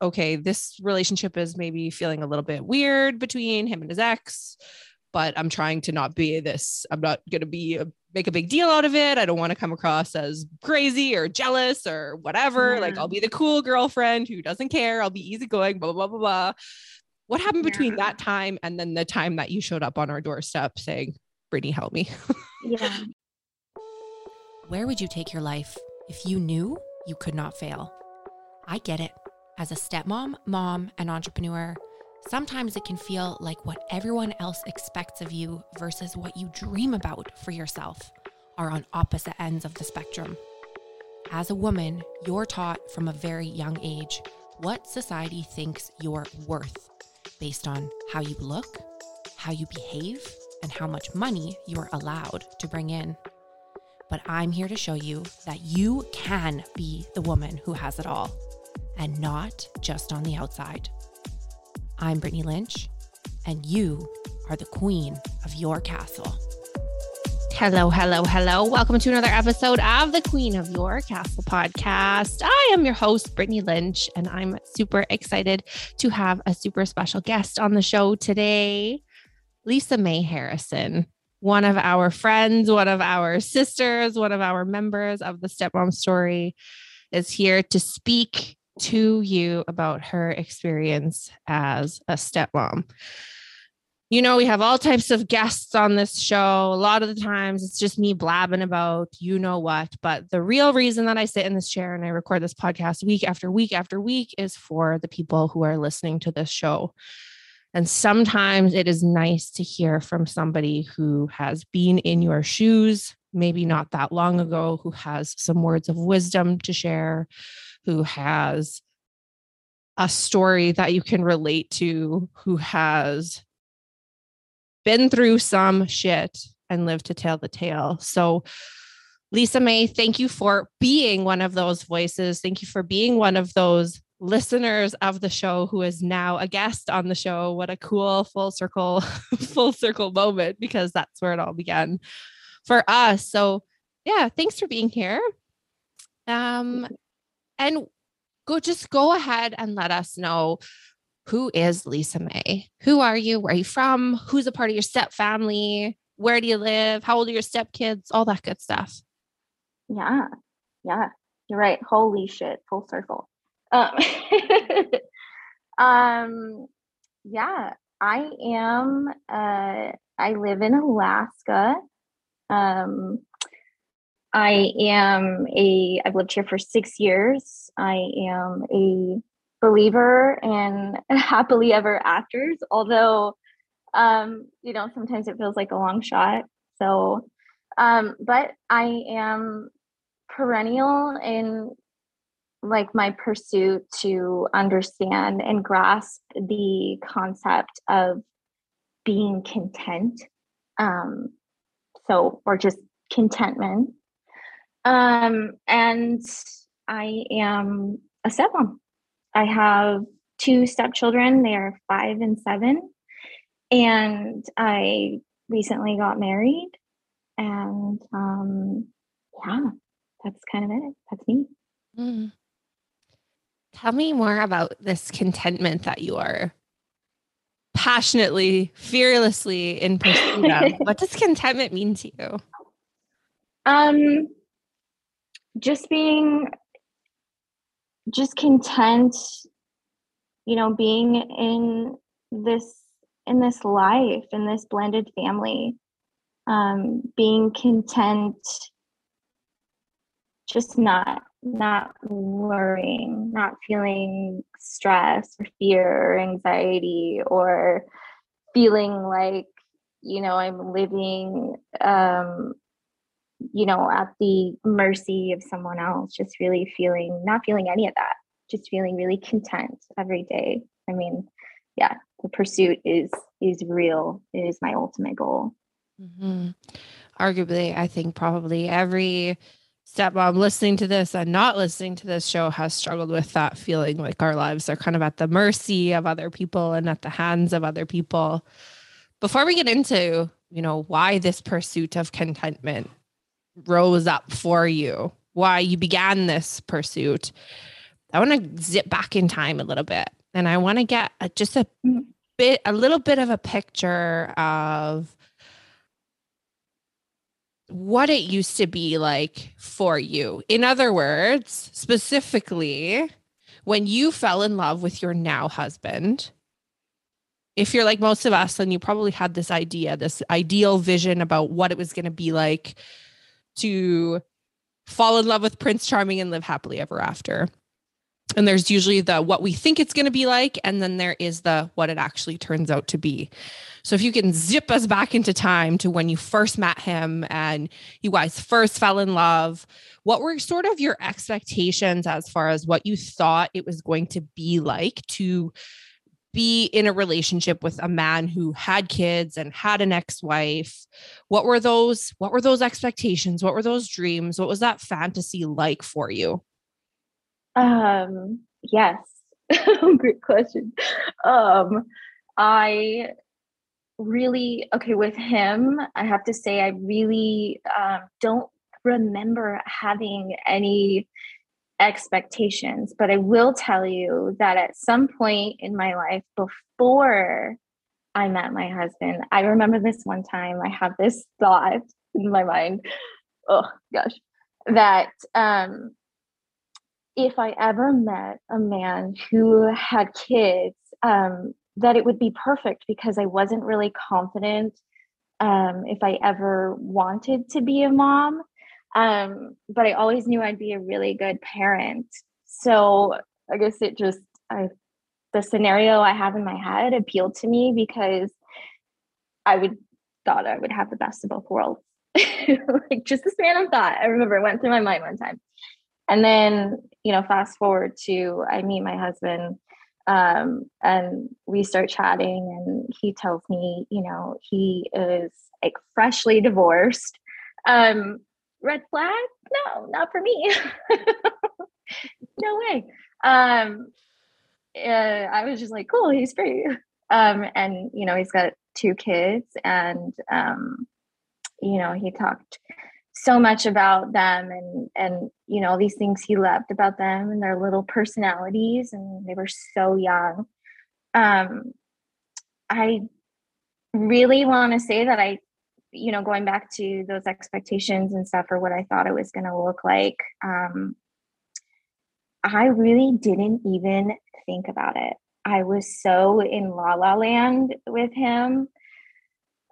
okay, this relationship is maybe feeling a little bit weird between him and his ex, but I'm trying to not be this, I'm not going to be a, make a big deal out of it. I don't want to come across as crazy or jealous or whatever. Yeah. Like I'll mm-hmm. be the cool girlfriend who doesn't care. I'll be easygoing, blah, blah, blah, blah, blah. What happened yeah. between that time and then the time that you showed up on our doorstep saying, Brittany, help me? yeah. Where would you take your life if you knew you could not fail? I get it. As a stepmom, mom, and entrepreneur, sometimes it can feel like what everyone else expects of you versus what you dream about for yourself are on opposite ends of the spectrum. As a woman, you're taught from a very young age what society thinks you're worth based on how you look, how you behave, and how much money you're allowed to bring in. But I'm here to show you that you can be the woman who has it all and not just on the outside. I'm Brittany Lynch, and you are the queen of your castle. Hello, hello, hello. Welcome to another episode of the Queen of Your Castle podcast. I am your host, Brittany Lynch, and I'm super excited to have a super special guest on the show today, Lisa May Harrison, one of our friends, one of our sisters, one of our members of the Stepmom Story, is here to speak to you about her experience as a stepmom. You know, we have all types of guests on this show. A lot of the times it's just me blabbing about you know what. But the real reason that I sit in this chair and I record this podcast week after week after week is for the people who are listening to this show. And sometimes it is nice to hear from somebody who has been in your shoes, maybe not that long ago, who has some words of wisdom to share, who has a story that you can relate to, who has been through some shit and lived to tell the tale. So, Lisa May, thank you for being one of those voices. Thank you for being one of those listeners of the show who is now a guest on the show. What a cool full circle, full circle moment because that's where it all began for us. So, yeah, thanks for being here. Um, and go just go ahead and let us know who is Lisa May? Who are you? Where are you from? Who's a part of your step family? Where do you live? How old are your step kids? All that good stuff. Yeah. Yeah. You're right. Holy shit. Full circle. Um, um yeah, I am uh I live in Alaska. Um I am a, I've lived here for six years. I am a believer in happily ever afters, although, um, you know, sometimes it feels like a long shot. So, um, but I am perennial in like my pursuit to understand and grasp the concept of being content. Um, so, or just contentment um, and I am a stepmom. I have two stepchildren. They are five and seven. And I recently got married. And um, yeah, that's kind of it. That's me. Mm. Tell me more about this contentment that you are passionately, fearlessly in pursuit of. what does contentment mean to you? Um, just being just content you know being in this in this life in this blended family um being content just not not worrying not feeling stress or fear or anxiety or feeling like you know i'm living um you know, at the mercy of someone else, just really feeling, not feeling any of that, just feeling really content every day. I mean, yeah, the pursuit is is real. It is my ultimate goal. Mm-hmm. Arguably, I think probably every stepmom listening to this and not listening to this show has struggled with that feeling like our lives are kind of at the mercy of other people and at the hands of other people. Before we get into, you know, why this pursuit of contentment, rose up for you, why you began this pursuit. I want to zip back in time a little bit and I want to get a, just a Mhm. bit, a little bit of a picture of what it used to be like for you. In other words, specifically, when you fell in love with your now husband, if you're like most of us, then you probably had this idea, this ideal vision about what it was going to be like to fall in love with Prince Charming and live happily ever after. And there's usually the what we think it's going to be like, and then there is the what it actually turns out to be. So if you can zip us back into time to when you first met him and you guys first fell in love, what were sort of your expectations as far as what you thought it was going to be like to be in a relationship with a man who had kids and had an ex-wife what were those what were those expectations what were those dreams what was that fantasy like for you Um, yes. Great question. Um, I really okay with him. I have to say, I really um, don't remember having any expectations, but I will tell you that at some point in my life before I met my husband, I remember this one time I have this thought in my mind. Oh gosh, that um, if I ever met a man who had kids, um, that it would be perfect because I wasn't really confident um, if I ever wanted to be a mom. Um, but I always knew I'd be a really good parent. So I guess it just, I, the scenario I have in my head appealed to me because I would thought I would have the best of both worlds. like just this random thought. I remember it went through my mind one time. And then, you know, fast forward to I meet my husband um, and we start chatting and he tells me, you know, he is like freshly divorced. Um, red flag? No, not for me. no way. Um, uh, I was just like, cool, he's free. Um, and you know, he's got two kids and um, you know, he talked so much about them and and you know these things he loved about them and their little personalities and they were so young um i really want to say that i you know going back to those expectations and stuff or what i thought it was going to look like um i really didn't even think about it. I was so in la la land with him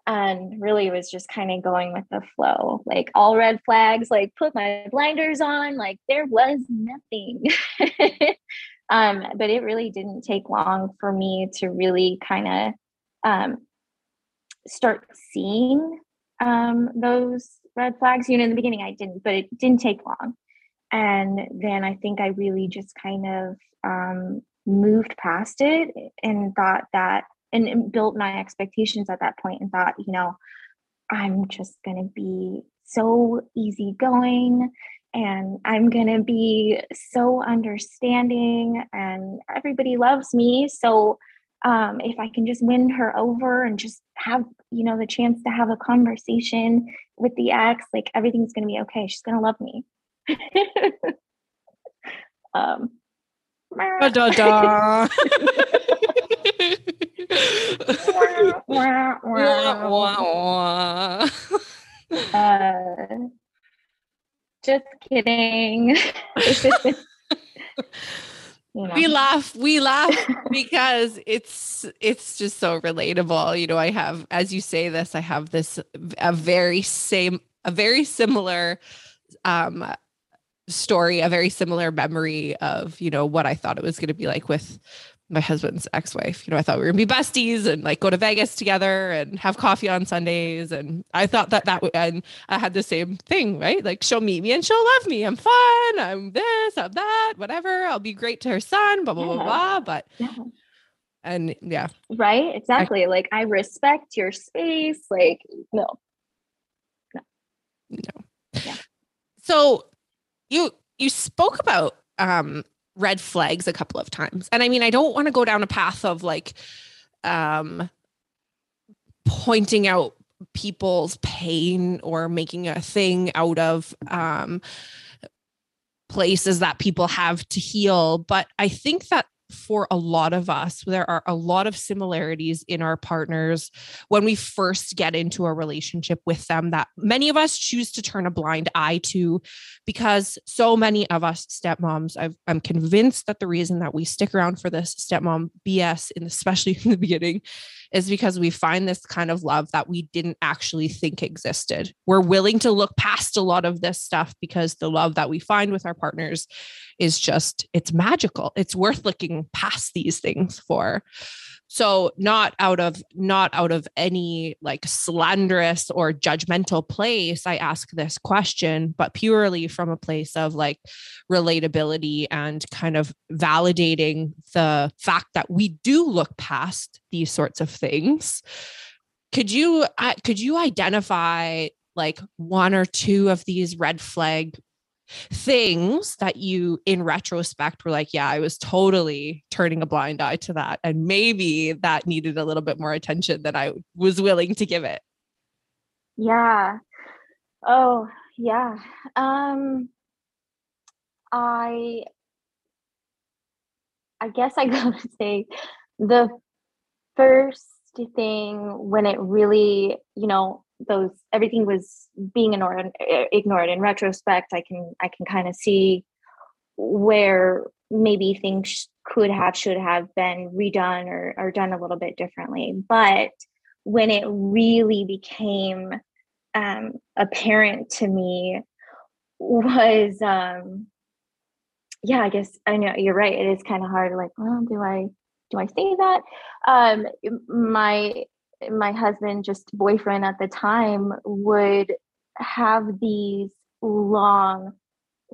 and really was just kind of going with the flow like all red flags like put my blinders on like there was nothing. Um but it really didn't take long for me to really kind of um start seeing um those red flags you know in the beginning i didn't but it didn't take long and then i think i really just kind of um moved past it and thought that and, and built my expectations at that point and thought, you know, I'm just going to be so easygoing and I'm going to be so understanding and everybody loves me. So um, if I can just win her over and just have, you know, the chance to have a conversation with the ex, like everything's going to be okay. She's going to love me. um, Da, da, da. wah, wah, Wah. Uh, just kidding. You know. we laugh we laugh because it's it's just so relatable you know i have as you say this i have this a very same a very similar um story a very similar memory of you know what i thought it was going to be like with my husband's ex-wife you know i thought we were going to be besties and like go to vegas together and have coffee on sundays and i thought that that would and i had the same thing right like she'll meet me and she'll love me i'm fun i'm this i'm that whatever i'll be great to her son blah blah blah Yeah. blah but Yeah. and yeah right? Exactly. like I respect your space. Like, no. No, no. Yeah. So you you spoke about um red flags a couple of times and i mean i don't want to go down a path of like um pointing out people's pain or making a thing out of um places that people have to heal. But I think that for a lot of us, there are a lot of similarities in our partners when we first get into a relationship with them that many of us choose to turn a blind eye to because so many of us stepmoms, i am convinced that the reason that we stick around for this stepmom BS, in, especially in the beginning, is because we find this kind of love that we didn't actually think existed. We're willing to look past a lot of this stuff because the love that we find with our partners is just, it's magical. It's worth looking past these things for so not out of not out of any like slanderous or judgmental place i ask this question but purely from a place of like relatability and kind of validating the fact that we do look past these sorts of things. Could you uh, could you identify like one or two of these red flag things that you in retrospect were like yeah i was totally turning a blind eye to that and maybe that needed a little bit more attention than i was willing to give it. Yeah. Oh yeah. Um i i guess i gotta say the first thing when it really you know those everything was being ignored ignored in retrospect. I can i can kind of see where maybe things could have should have been redone or, or done a little bit differently. But when it really became um, apparent to me was um yeah i guess i know you're right it is kind of hard like well do i do i say that? Um my my husband, just boyfriend at the time, would have these long,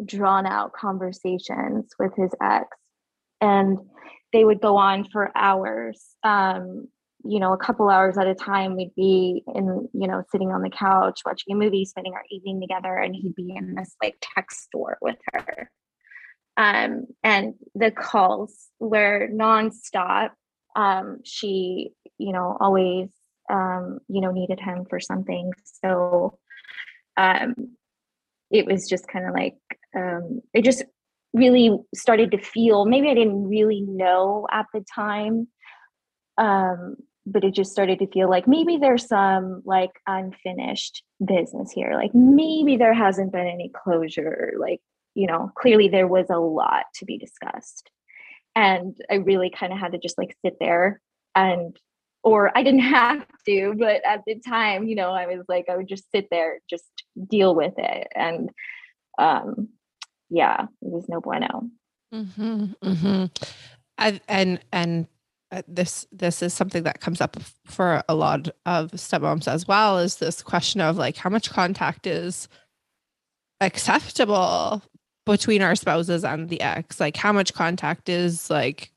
drawn out conversations with his ex. And they would go on for hours. Um, you know, a couple hours at a time, we'd be in, you know, sitting on the couch watching a movie, spending our evening together, and he'd be in this like text store with her. Um, and the calls were nonstop. Um, she you know, always, um, you know, needed him for something. So um, it was just kind of like, um, it just really started to feel, maybe I didn't really know at the time, um, but it just started to feel like maybe there's some like unfinished business here. Like maybe there hasn't been any closure. Like, you know, clearly there was a lot to be discussed. And I really kind of had to just like sit there and or I didn't have to, but at the time, you know, I was like, I would just sit there, just deal with it. And um, yeah, it was no bueno. Mm-hmm, mm-hmm. And, and, and uh, this, this is something that comes up for a lot of stepmoms as well is this question of like, how much contact is acceptable between our spouses and the ex? Like how much contact is like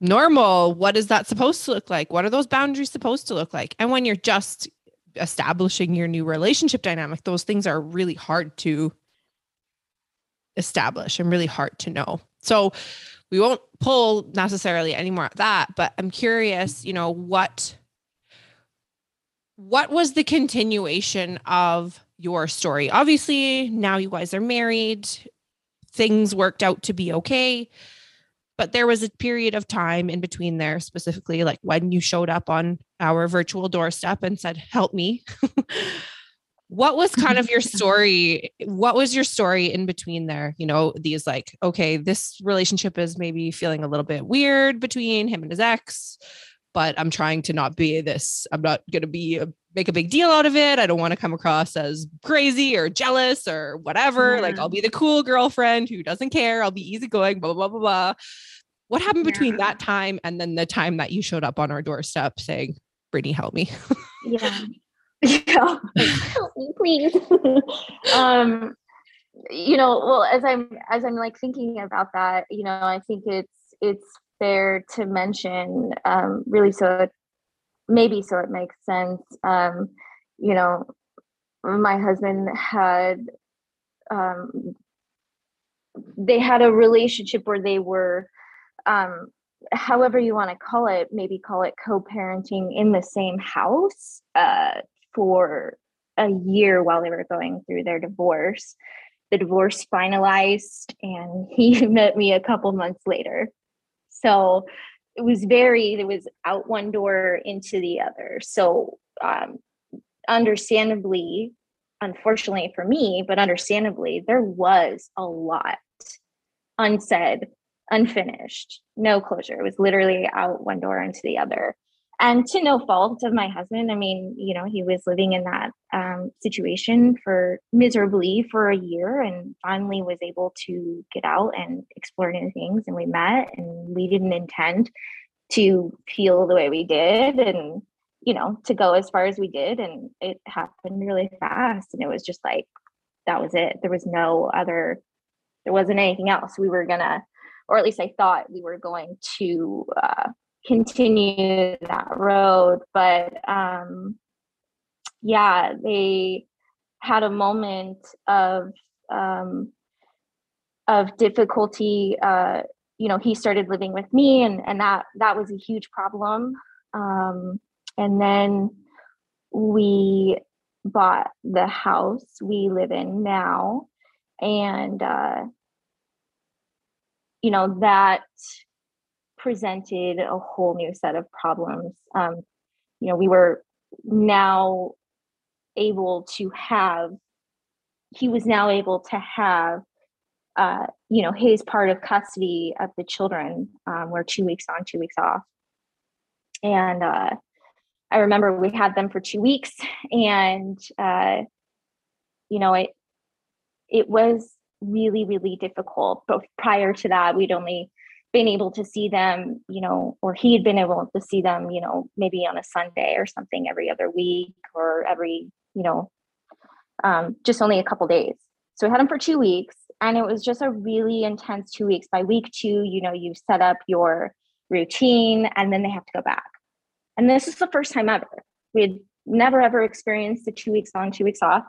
normal? What is that supposed to look like? What are those boundaries supposed to look like? And when you're just establishing your new relationship dynamic those things are really hard to establish and really hard to know. So we won't pull necessarily anymore at that but i'm curious you know what what was the continuation of your story? Obviously now you guys are married things worked out to be okay. But there was a period of time in between there specifically like when you showed up on our virtual doorstep and said help me. What was kind of your story what was your story in between there? You know these like okay this relationship is maybe feeling a little bit weird between him and his ex but i'm trying to not be this i'm not going to be a, make a big deal out of it i don't want to come across as crazy or jealous or whatever yeah. like i'll be the cool girlfriend who doesn't care i'll be easygoing blah blah blah blah blah what happened between yeah. that time and then the time that you showed up on our doorstep saying, Brittany, help me? yeah. yeah. help me, please. um, you know, well, as I'm as I'm like thinking about that, you know, I think it's it's fair to mention, um, really so maybe so it makes sense. Um, you know, my husband had um they had a relationship where they were um, however you want to call it, maybe call it co-parenting in the same house uh, for a year while they were going through their divorce. the divorce finalized and he met me a couple months later. So it was very, it was out one door into the other. So, um, understandably, unfortunately for me, but understandably, there was a lot unsaid, unfinished, no closure. It was literally out one door into the other and to no fault of my husband i mean you know he was living in that um, situation for miserably for a year and finally was able to get out and explore new things and we met and we didn't intend to feel the way we did and you know to go as far as we did and it happened really fast and it was just like that was it. There was no other there wasn't anything else we were gonna or at least i thought we were going to uh, continue that road. But um, yeah, they had a moment of um, of difficulty. Uh, you know, he started living with me, and and that that was a huge problem. Um, and then we bought the house we live in now, and uh, you know that presented a whole new set of problems. Um, you know, we were now able to have, he was now able to have, uh, you know, his part of custody of the children. Um, we're two weeks on, two weeks off. And uh, I remember we had them for two weeks, and uh, you know, it it was really, really difficult. But prior to that, we'd only been able to see them, you know, or he had been able to see them, you know, maybe on a Sunday or something every other week or every, you know, um, just only a couple days. So we had him for two weeks and it was just a really intense two weeks. By week two, you know, you set up your routine and then they have to go back. And this is the first time ever. We had never ever experienced the two weeks on, two weeks off.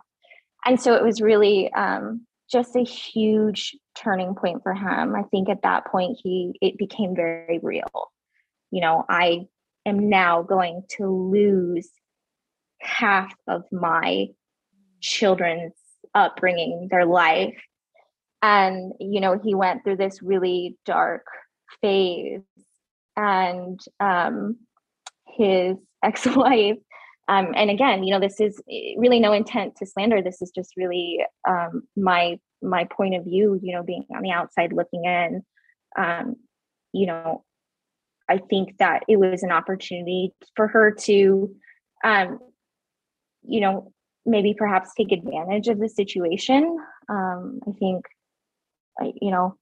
And so it was really um, just a huge turning point for him. I think at that point he it became very real. You know, I am now going to lose half of my children's upbringing, their life. And, you know, he went through this really dark phase. And um, his ex wife um, and again you know this is eh, really no intent to slander. This is just really um, my my point of view you know being on the outside looking in. Um, you know i think that it was an opportunity for her to um, you know maybe perhaps take advantage of the situation. Um, i think you know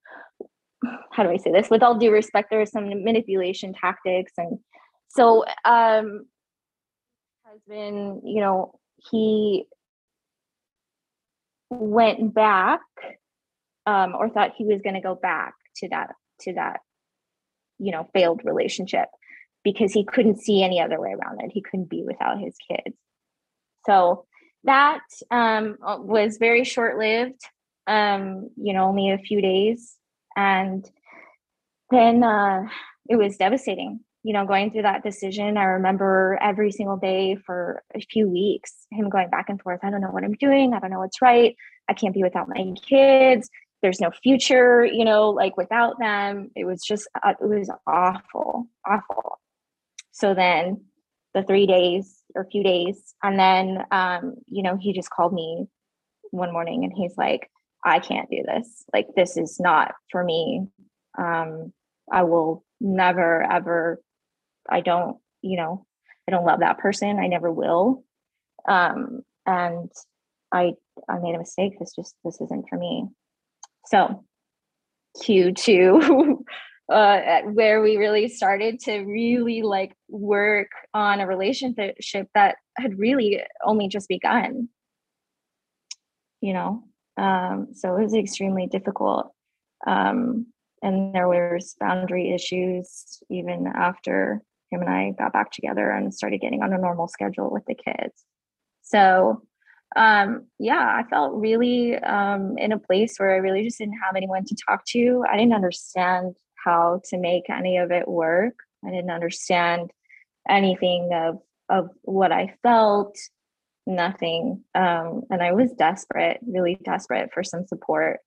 how do i say this? With all due respect there are some manipulation tactics and so um husband, you know, he went back um, or thought he was going to go back to that to that you know failed relationship because he couldn't see any other way around it. He couldn't be without his kids. So that um, was very short lived um, you know only a few days. And then uh, it was devastating you know, going through that decision, I remember every single day for a few weeks, him going back and forth. I don't know what I'm doing. I don't know what's right. I can't be without my kids. There's no future, you know, like without them. It was just, uh, it was awful, awful. So then the three days or few days, and then, um, you know, he just called me one morning and he's like, I can't do this. Like, this is not for me. Um, I will never, ever I don't, you know, I don't love that person. I never will. Um, and I I made a mistake. This just this isn't for me. So Q two uh where we really started to really like work on a relationship that had really only just begun. You know. Um, so it was extremely difficult. Um, and there was boundary issues even after him and I got back together and started getting on a normal schedule with the kids. So, um, yeah, I felt really um, in a place where I really just didn't have anyone to talk to. I didn't understand how to make any of it work. I didn't understand anything of of what I felt. nothing. Um, and I was desperate, really desperate for some support.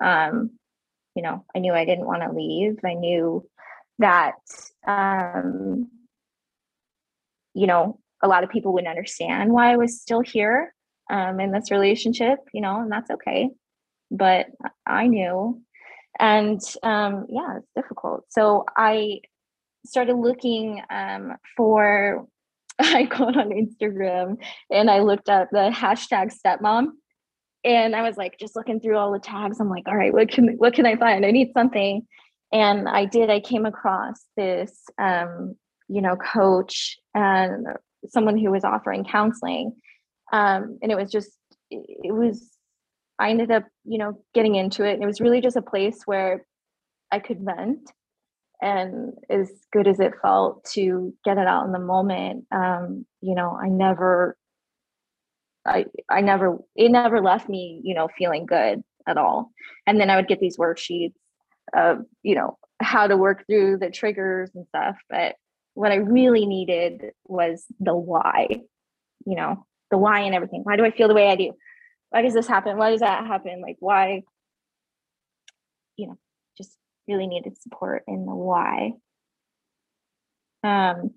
Um, you know, I knew I didn't want to leave. I knew that, um, you know, a lot of people wouldn't understand why I was still here um, in this relationship, you know, and that's okay. But I knew. And um, yeah, it's difficult. So I started looking um, for, I got on Instagram and I looked up the hashtag stepmom and I was like just looking through all the tags. I'm like, all right, what can what can I find? I need something. And I did, I came across this um, you know, coach and someone who was offering counseling. Um, and it was just it was I ended up, you know, getting into it. And it was really just a place where I could vent and as good as it felt to get it out in the moment um, you know i never i i never it never left me you know feeling good at all and then i would get these worksheets of you know how to work through the triggers and stuff but what i really needed was the why you know the why and everything. Why do i feel the way i do? Why does this happen? Why does that happen? Like why you know just really needed support in the why. Um,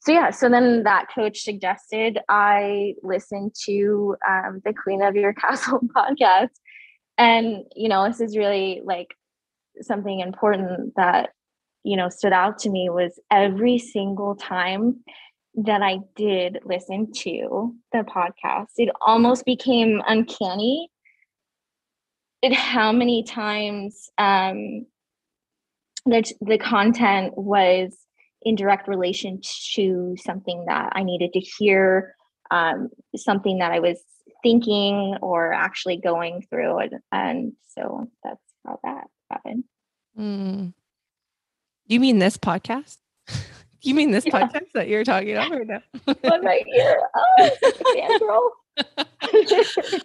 so yeah, so then that coach suggested I listen to um, the Queen of Your Castle podcast, and you know this is really like something important that you know stood out to me was every single time that I did listen to the podcast, it almost became uncanny. It how many times um, the, the content was in direct relation to something that I needed to hear, um, something that I was thinking or actually going through. And, and so that's how that happened. Mm. You mean this podcast? you mean this yeah. podcast that you're talking about right now? I'm right here. Oh,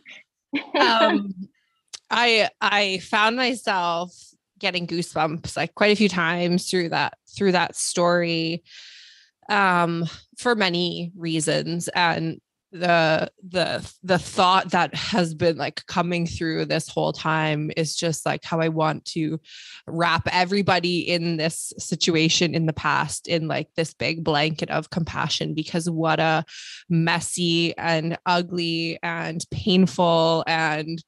um, I I found myself getting goosebumps like quite a few times through that through that story um for many reasons and the the the thought that has been like coming through this whole time is just like how I want to wrap everybody in this situation in the past in like this big blanket of compassion because what a messy and ugly and painful and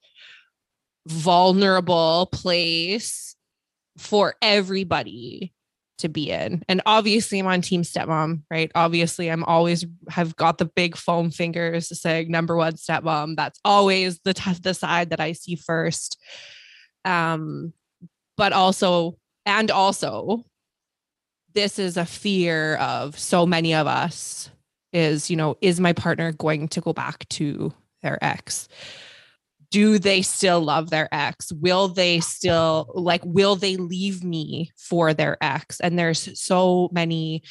vulnerable place for everybody to be in. And obviously I'm on team stepmom, right? Obviously I'm always have got the big foam fingers saying number one stepmom. That's always the t- the side that I see first. Um but also and also this is a fear of so many of us is, you know, is my partner going to go back to their ex? Do they still love their ex? Will they still like will they leave me for their ex? And there's so many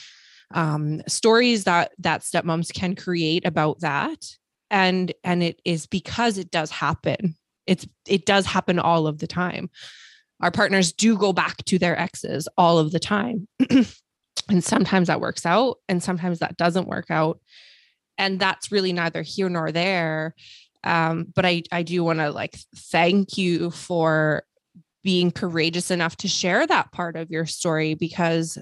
um, stories that that stepmoms can create about that. And and it is because it does happen. It's it does happen all of the time. Our partners do go back to their exes all of the time. And sometimes that works out and sometimes that doesn't work out. And that's really neither here nor there um, but I, I do want to like thank you for being courageous enough to share that part of your story because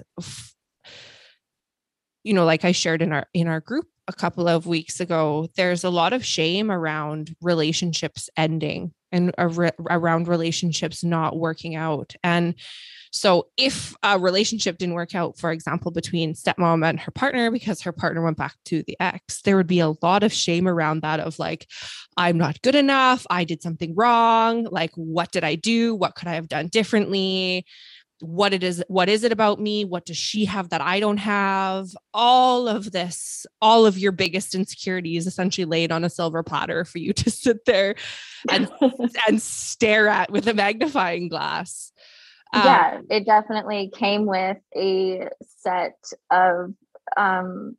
you know like i shared in our in our group a couple of weeks ago there's a lot of shame around relationships ending and around relationships not working out and so if a relationship didn't work out, for example, between stepmom and her partner because her partner went back to the ex, there would be a lot of shame around that of like, I'm not good enough. I did something wrong. Like, what did I do? What could I have done differently? What it is what is it about me what does she have that i don't have all of this all of your biggest insecurities essentially laid on a silver platter for you to sit there and and stare at with a magnifying glass um, yeah, it definitely came with a set of, um,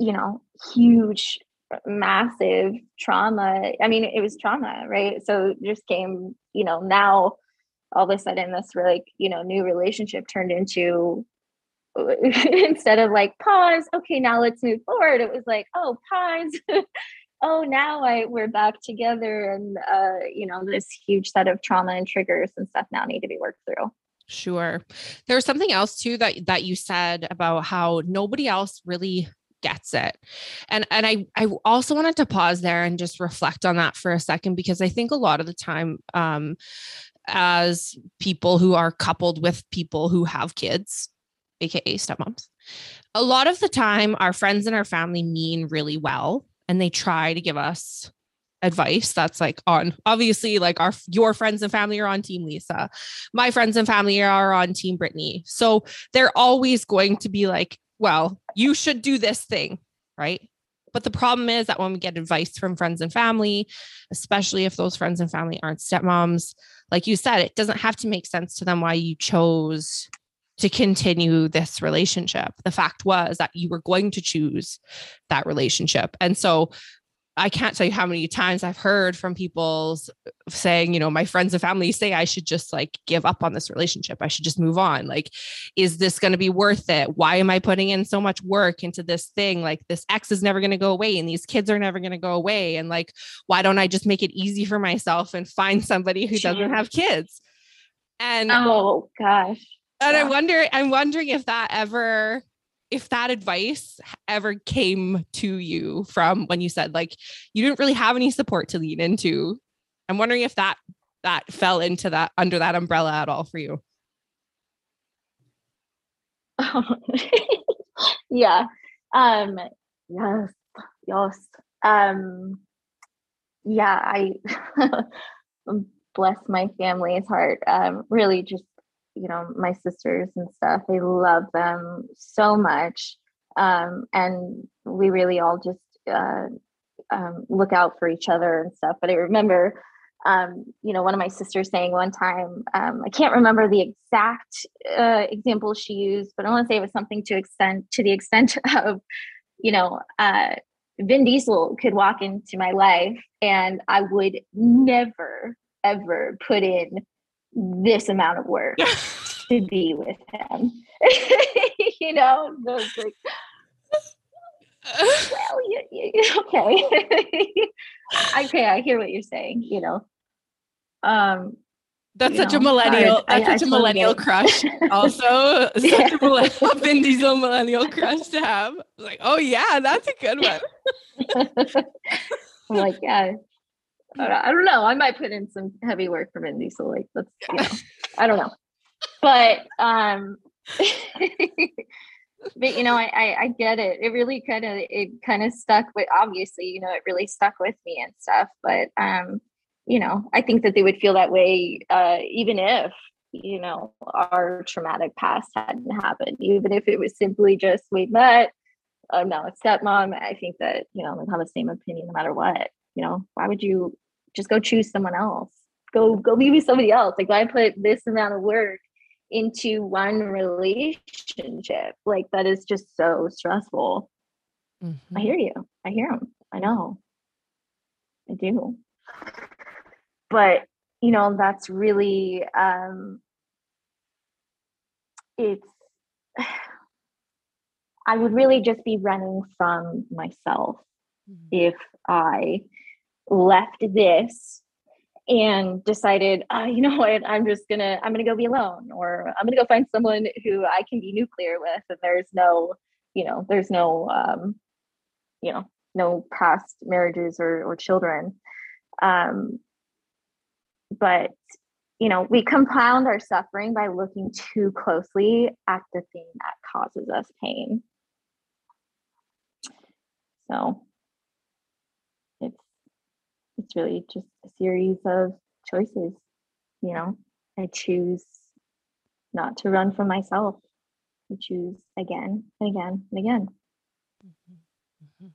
you know, huge, massive trauma. I mean, it was trauma, right? So just came, you know, now all of a sudden this really you know, new relationship turned into instead of like pause, okay, now let's move forward. It was like, oh, pause. oh now i we're back together and uh you know this huge set of trauma and triggers and stuff now need to be worked through Sure. There's something else too that that you said about how nobody else really gets it. And and I I also wanted to pause there and just reflect on that for a second because I think a lot of the time um as people who are coupled with people who have kids, aka stepmoms, a lot of the time our friends and our family mean really well and they try to give us advice that's like on obviously like our your friends and family are on team lisa. My friends and family are on team brittany. So they're always going to be like well you should do this thing right but the problem is that when we get advice from friends and family especially if those friends and family aren't stepmoms like you said it doesn't have to make sense to them why you chose to continue this relationship. The fact was that you were going to choose that relationship. And so I can't tell you how many times I've heard from people uh, saying, you know, my friends and family say I should just like give up on this relationship. I should just move on. Like, is this going to be worth it? Why am I putting in so much work into this thing? Like, this ex is never going to go away and these kids are never going to go away. And like, why don't I just make it easy for myself and find somebody who doesn't have kids? And oh gosh. And yeah. I wonder, I'm wondering if that ever if that advice ever came to you from when you said like you didn't really have any support to lean into i'm wondering if that that fell into that under that umbrella at all for you? Yeah. Um yes yes. Um yeah i bless my family's heart. Um really just you know my sisters and stuff i love them so much. Um, and we really all just uh, um, look out for each other and stuff. But i remember um, you know one of my sisters saying one time um, i can't remember the exact uh, example she used but i want to say it was something to extent to the extent of you know uh, vin diesel could walk into my life and i would never ever put in this amount of work to be with him. you know, those like, well, you, you, okay, okay, I hear what you're saying. You know, um, that's such know, a millennial. That's I, such I a millennial crush. Also, such yeah. a millennial Vin Diesel millennial crush to have. Like, oh yeah, that's a good one. I'm like, yeah, I don't know. I might put in some heavy work for Vin So Like, let's, you know, I don't know. But, um, but you know, I, I, I get it. It really kind of, it kind of stuck with, obviously, you know, it really stuck with me and stuff. But, um, you know, I think that they would feel that way, uh, even if, you know, our traumatic past hadn't happened, even if it was simply just we met, I'm now a stepmom. I think that, you know, they have the same opinion no matter what you know why would you just go choose someone else. Go go be with somebody else. Like why put this amount of work into one relationship? Like that is just so stressful. Mm-hmm. i hear you. I hear him i know. I do. But you know that's really um it's i would really just be running from myself mm-hmm. if i left this and decided, uh, you know what, I'm just gonna, I'm gonna go be alone, or I'm gonna go find someone who I can be nuclear with, and there's no, you know, there's no, um, you know, no past marriages or or children. Um, but you know, we compound our suffering by looking too closely at the thing that causes us pain. So it's really just a series of choices. You know, I choose not to run from myself. I choose again and again and again. Mm-hmm. Mm-hmm.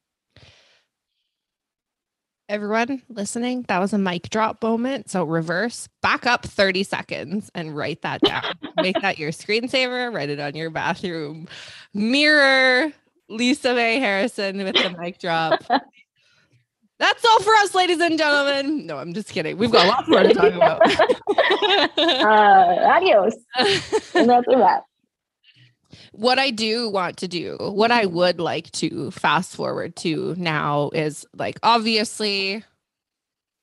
Everyone listening, that was a mic drop moment. So reverse, back up 30 seconds and write that down. Make that your screensaver, write it on your bathroom mirror. Lisa May Harrison with the mic drop. That's all for us, ladies and gentlemen. No, I'm just kidding. We've got lots more to talk about. uh, adios. and that's a wrap. what I do want to do, what I would like to fast forward to now is like obviously,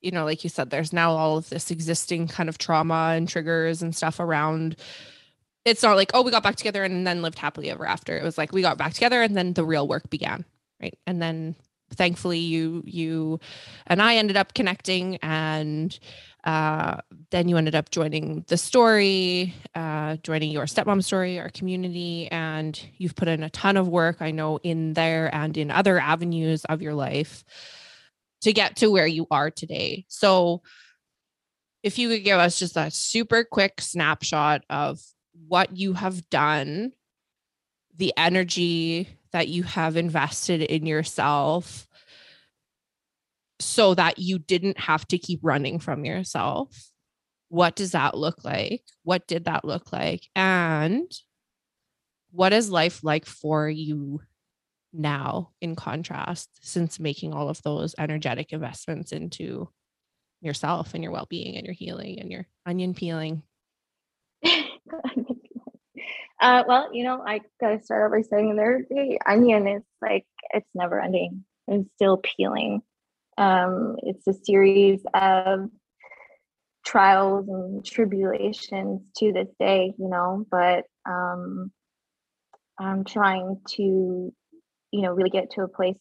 you know, like you said, there's now all of this existing kind of trauma and triggers and stuff around. It's not like, oh, we got back together and then lived happily ever after. It was like we got back together and then the real work began. Right. And then thankfully you you and I ended up connecting and uh, then you ended up joining the story, uh, joining your stepmom story, our community, and you've put in a ton of work, I know, in there and in other avenues of your life to get to where you are today. So, if you could give us just a super quick snapshot of what you have done, the energy that you have invested in yourself, so that you didn't have to keep running from yourself. What does that look like? What did that look like? And what is life like for you now, in contrast, since making all of those energetic investments into yourself and your well being and your healing and your onion peeling? uh, well, you know, I gotta start over saying there, the onion is like it's never ending. It's still peeling. Um, it's a series of trials and tribulations to this day, you know, but um, I'm trying to, you know, really get to a place,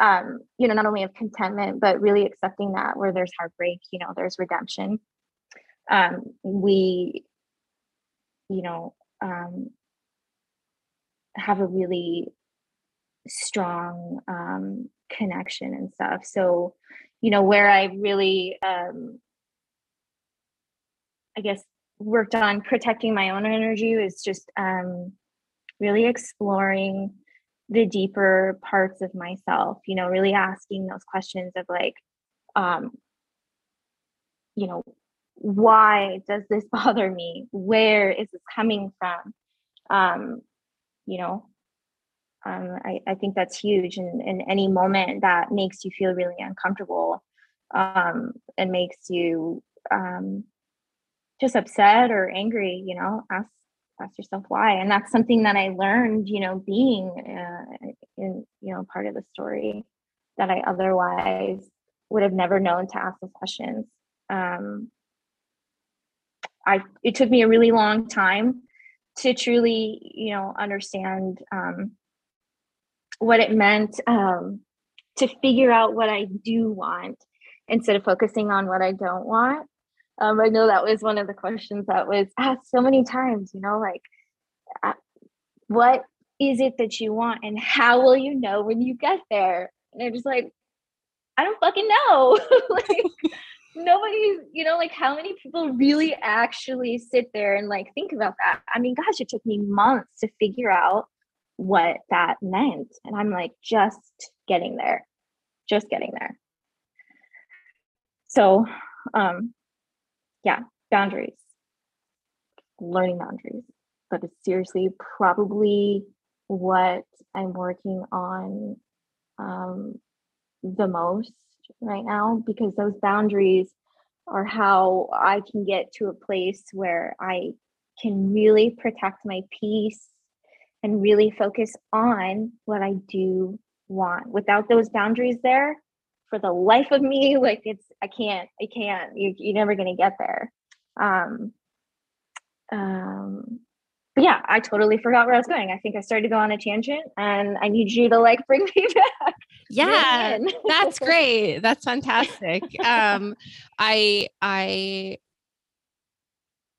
um, you know, not only of contentment, but really accepting that where there's heartbreak, you know, there's redemption. Um, we, you know, um, have a really strong um, connection and stuff. So, you know, where I really, um, I guess, worked on protecting my own energy is just um, really exploring the deeper parts of myself, you know, really asking those questions of like, um, you know, why does this bother me? Where is this coming from? Um, you know, um, I, I think that's huge and in any moment that makes you feel really uncomfortable um, and makes you um, just upset or angry you know ask ask yourself why and that's something that i learned you know being uh, in you know part of the story that i otherwise would have never known to ask those questions um, i it took me a really long time to truly you know understand um, what it meant um, to figure out what I do want instead of focusing on what I don't want. Um, I know that was one of the questions that was asked so many times, you know, like, uh, what is it that you want and how will you know when you get there? And I'm just like, I don't fucking know. like, nobody, you know, like, how many people really actually sit there and like think about that? I mean, gosh, it took me months to figure out what that meant. And I'm like, just getting there, just getting there. So, um, yeah, boundaries, learning boundaries. But it's seriously probably what I'm working on um, the most right now because those boundaries are how I can get to a place where I can really protect my peace and really focus on what I do want. Without those boundaries there, for the life of me, like it's I can't, I can't. You, you're never gonna get there. Um, um, but yeah, I totally forgot where I was going. I think I started to go on a tangent, and I need you to like bring me back. Yeah, that's great. That's fantastic. um, I I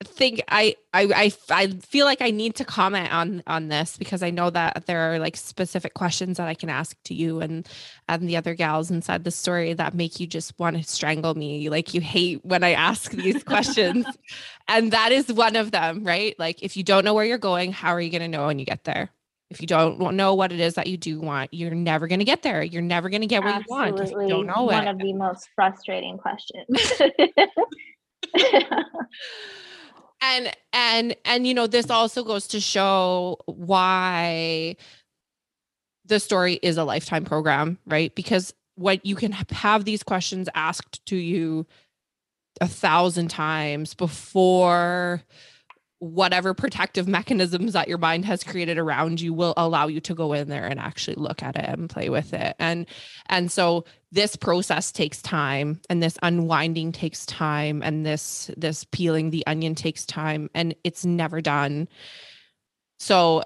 think I, I I I feel like I need to comment on on this because I know that there are like specific questions that I can ask to you and and the other gals inside the story that make you just want to strangle me. Like you hate when I ask these questions. And that is one of them right? Like if you don't know where you're going how are you going to know when you get there? If you don't know what it is that you do want you're never going to get there. You're never going to get what Absolutely. you want. If you don't know one it. of the most frustrating questions and and and you know this also goes to show why the story is a lifetime program right? Because what you can have these questions asked to you a thousand times before whatever protective mechanisms that your mind has created around you will allow you to go in there and actually look at it and play with it. And and so this process takes time and this unwinding takes time and this this peeling the onion takes time and it's never done. So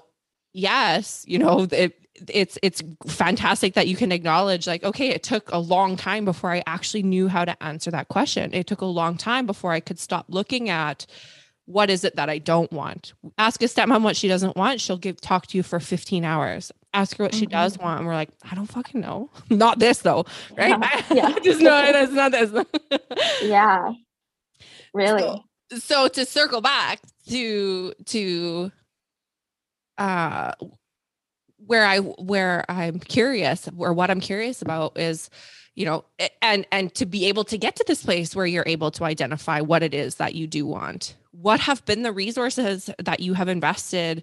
yes you know it, it's it's fantastic that you can acknowledge like okay it took a long time before i actually knew how to answer that question. It took a long time before i could stop looking at what is it that I don't want? Ask a stepmom what she doesn't want. She'll give talk to you for 15 hours. Ask her what mm-hmm. she does want. And we're like, I don't fucking know. not this though. Right. Yeah. yeah. Just no, it's not this. yeah. Really. So, so to circle back to to uh where I where I'm curious or what I'm curious about is you know and and to be able to get to this place where you're able to identify what it is that you do want what have been the resources that you have invested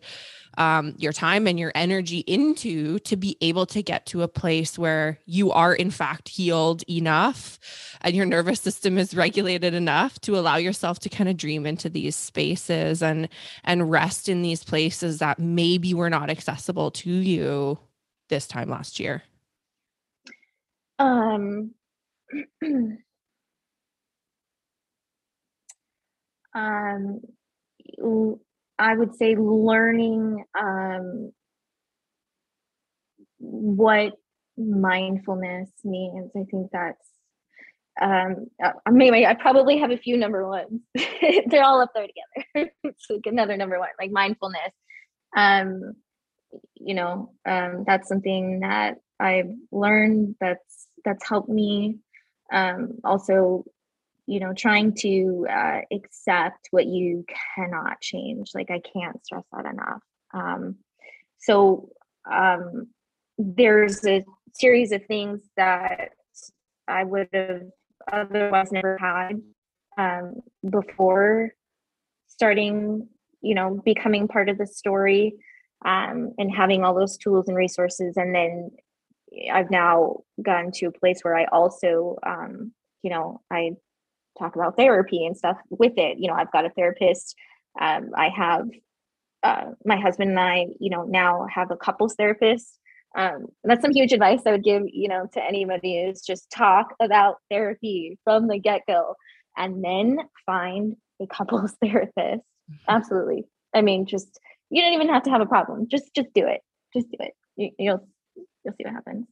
um, your time and your energy into to be able to get to a place where you are in fact healed enough and your nervous system is regulated enough to allow yourself to kind of dream into these spaces and and rest in these places that maybe were not accessible to you this time last year? Um um, I would say learning um, what mindfulness means. I think that's um uh, maybe I probably have a few number ones. They're all up there together. it's like another number one, like mindfulness. Um, you know, um, that's something that I've learned that's that's helped me. Um, also you know trying to uh, accept what you cannot change like i can't stress that enough. Um, so um, there's a series of things that i would have otherwise never had um, before starting you know becoming part of the story um, and having all those tools and resources and then i've now gotten to a place where i also um, you know i talk about therapy and stuff with it. You know, I've got a therapist. Um, I have uh, my husband and I, you know, now have a couples therapist. Um, that's some huge advice I would give, you know, to anybody is just talk about therapy from the get go, and then find a couples therapist. Mm-hmm. Absolutely. I mean, just you don't even have to have a problem. Just just do it. Just do it. You, you'll you'll see what happens.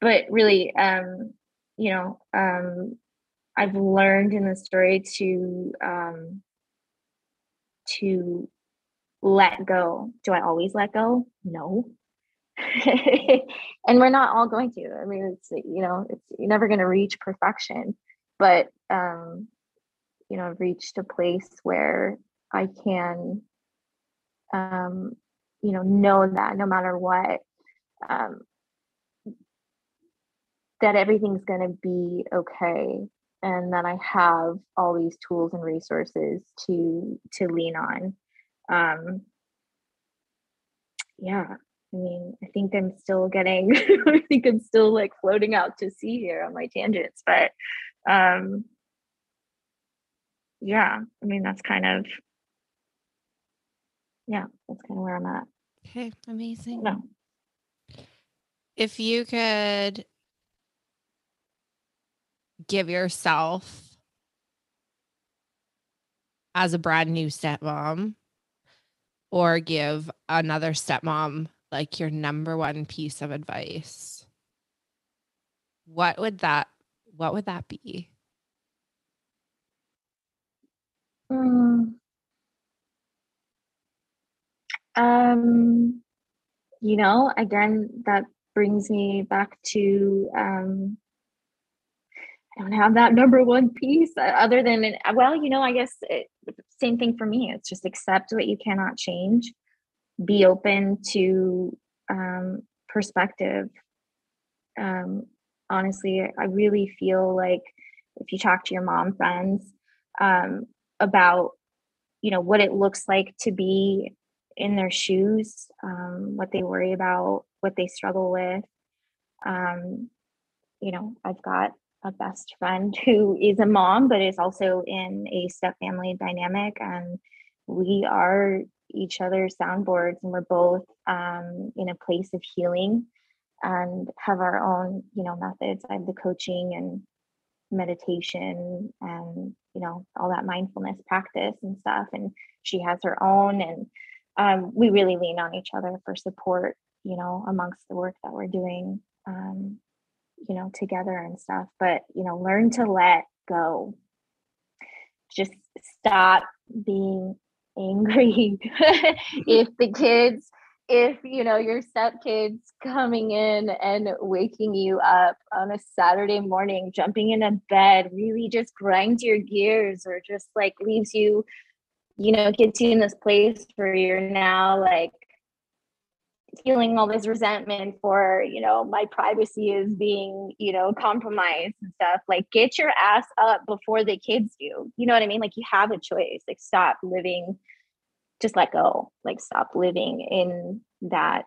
But really, um, you know, um, I've learned in the story to um, to let go. Do I always let go? No. and we're not all going to. I mean, it's you know, it's you're never going to reach perfection, but um, you know, I've reached a place where I can, um, you know, know that no matter what, um, that everything's going to be okay and that I have all these tools and resources to to lean on. Um, yeah, I mean, I think I'm still getting, I think I'm still like floating out to sea here on my tangents, but um, yeah, I mean, that's kind of, yeah, that's kind of where I'm at. Okay, amazing. No. If you could give yourself as a brand new stepmom or give another stepmom like your number one piece of advice what would that what would that be? Um, um you know again that brings me back to um I don't have that number one piece uh, other than, well, you know, I guess it, same thing for me. It's just accept what you cannot change, be open to um, perspective. Um, honestly, I really feel like if you talk to your mom friends um, about, you know, what it looks like to be in their shoes, um, what they worry about, what they struggle with. Um, you know, I've got a best friend who is a mom but is also in a step family dynamic and we are each other's soundboards and we're both um, in a place of healing and have our own you know methods i have the coaching and meditation and you know all that mindfulness practice and stuff and she has her own and um, we really lean on each other for support you know amongst the work that we're doing um, you know together and stuff but you know learn to let go. Just stop being angry if the kids if you know your stepkids coming in and waking you up on a saturday morning jumping in a bed really just grinds your gears or just like leaves you you know gets you in this place where you're now like feeling all this resentment for you know my privacy is being you know compromised and stuff like get your ass up before the kids do. You know what i mean? Like you have a choice. Like stop living just let go. Like stop living in that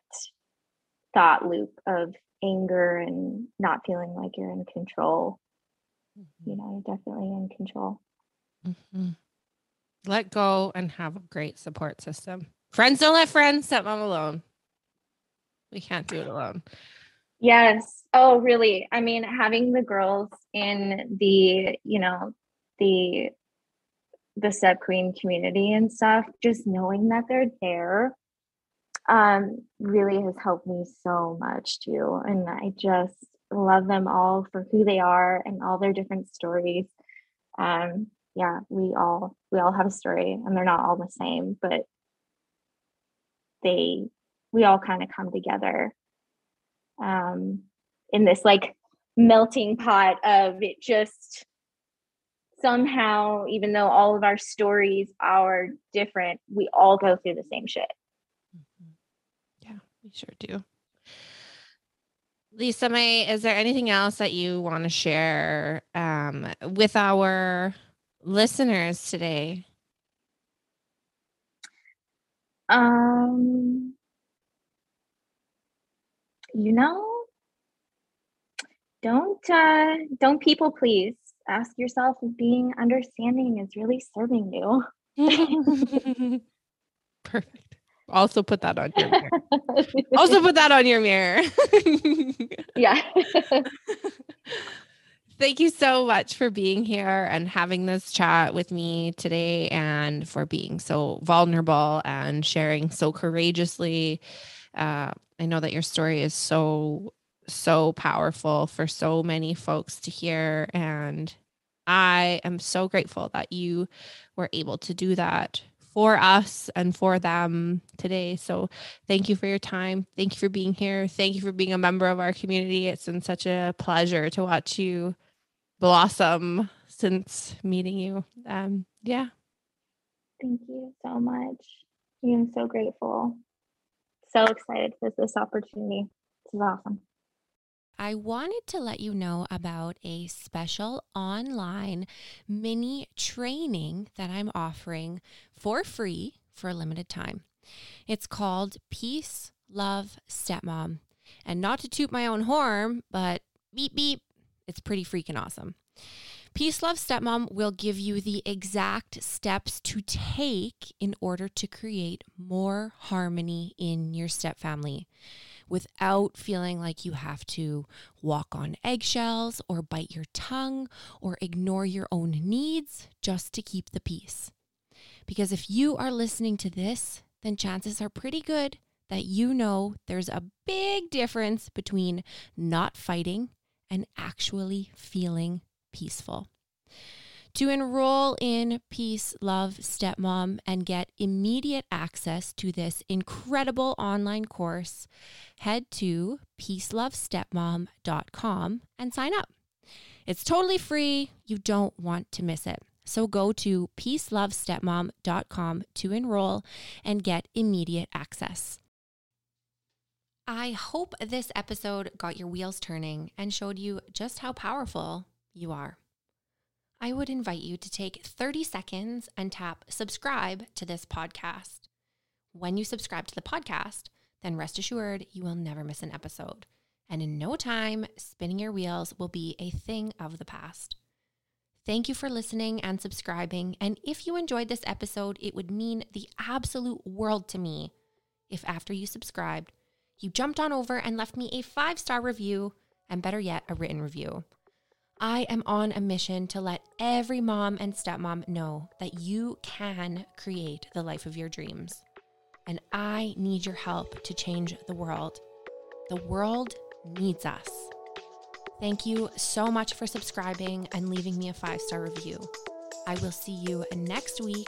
thought loop of anger and not feeling like you're in control. Mm-hmm. you know you're definitely in control. Mm-hmm. let go and have a great support system. Friends don't let friends set mom alone we can't do it alone. Yes. Oh really? I mean having the girls in the you know the the step queen community and stuff just knowing that they're there um really has helped me so much too. And i just love them all for who they are and all their different stories. Um yeah we all we all have a story and they're not all the same but they we all kind of come together um in this like melting pot of it just somehow, even though all of our stories are different, we all go through the same shit. Mm-hmm. Yeah, we sure do. Lisa May, is there anything else that you want to share um, with our listeners today? Um, you know, don't uh, don't people please ask yourself if being understanding is really serving you. Perfect. Also put that on your mirror. also put that on your mirror. yeah. Thank you so much for being here and having this chat with me today and for being so vulnerable and sharing so courageously. Uh, I know that your story is so so powerful for so many folks to hear. And I am so grateful that you were able to do that for us and for them today. So thank you for your time. Thank you for being here. Thank you for being a member of our community. It's been such a pleasure to watch you blossom since meeting you. Um, yeah. Thank you so much. I'm so grateful. So excited for this opportunity. This is awesome. I wanted to let you know about a special online mini training that I'm offering for free for a limited time. It's called Peace, Love, Stepmom. And not to toot my own horn, but beep, beep, it's pretty freaking awesome. Peace Love Stepmom will give you the exact steps to take in order to create more harmony in your stepfamily without feeling like you have to walk on eggshells or bite your tongue or ignore your own needs just to keep the peace. Because if you are listening to this, then chances are pretty good that you know there's a big difference between not fighting and actually feeling peaceful. To enroll in Peace Love Stepmom and get immediate access to this incredible online course, head to peacelovestepmom.com and sign up. It's totally free. You don't want to miss it. So go to peacelovestepmom.com to enroll and get immediate access. I hope this episode got your wheels turning and showed you just how powerful you are. I would invite you to take 30 seconds and tap subscribe to this podcast. When you subscribe to the podcast, then rest assured you will never miss an episode. And in no time, spinning your wheels will be a thing of the past. Thank you for listening and subscribing. And if you enjoyed this episode, it would mean the absolute world to me if after you subscribed, you jumped on over and left me a five star review, and better yet, a written review. I am on a mission to let every mom and stepmom know that you can create the life of your dreams. And I need your help to change the world. The world needs us. Thank you so much for subscribing and leaving me a five star review. I will see you next week.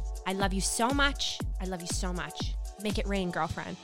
I love you so much. I love you so much. Make it rain, girlfriend.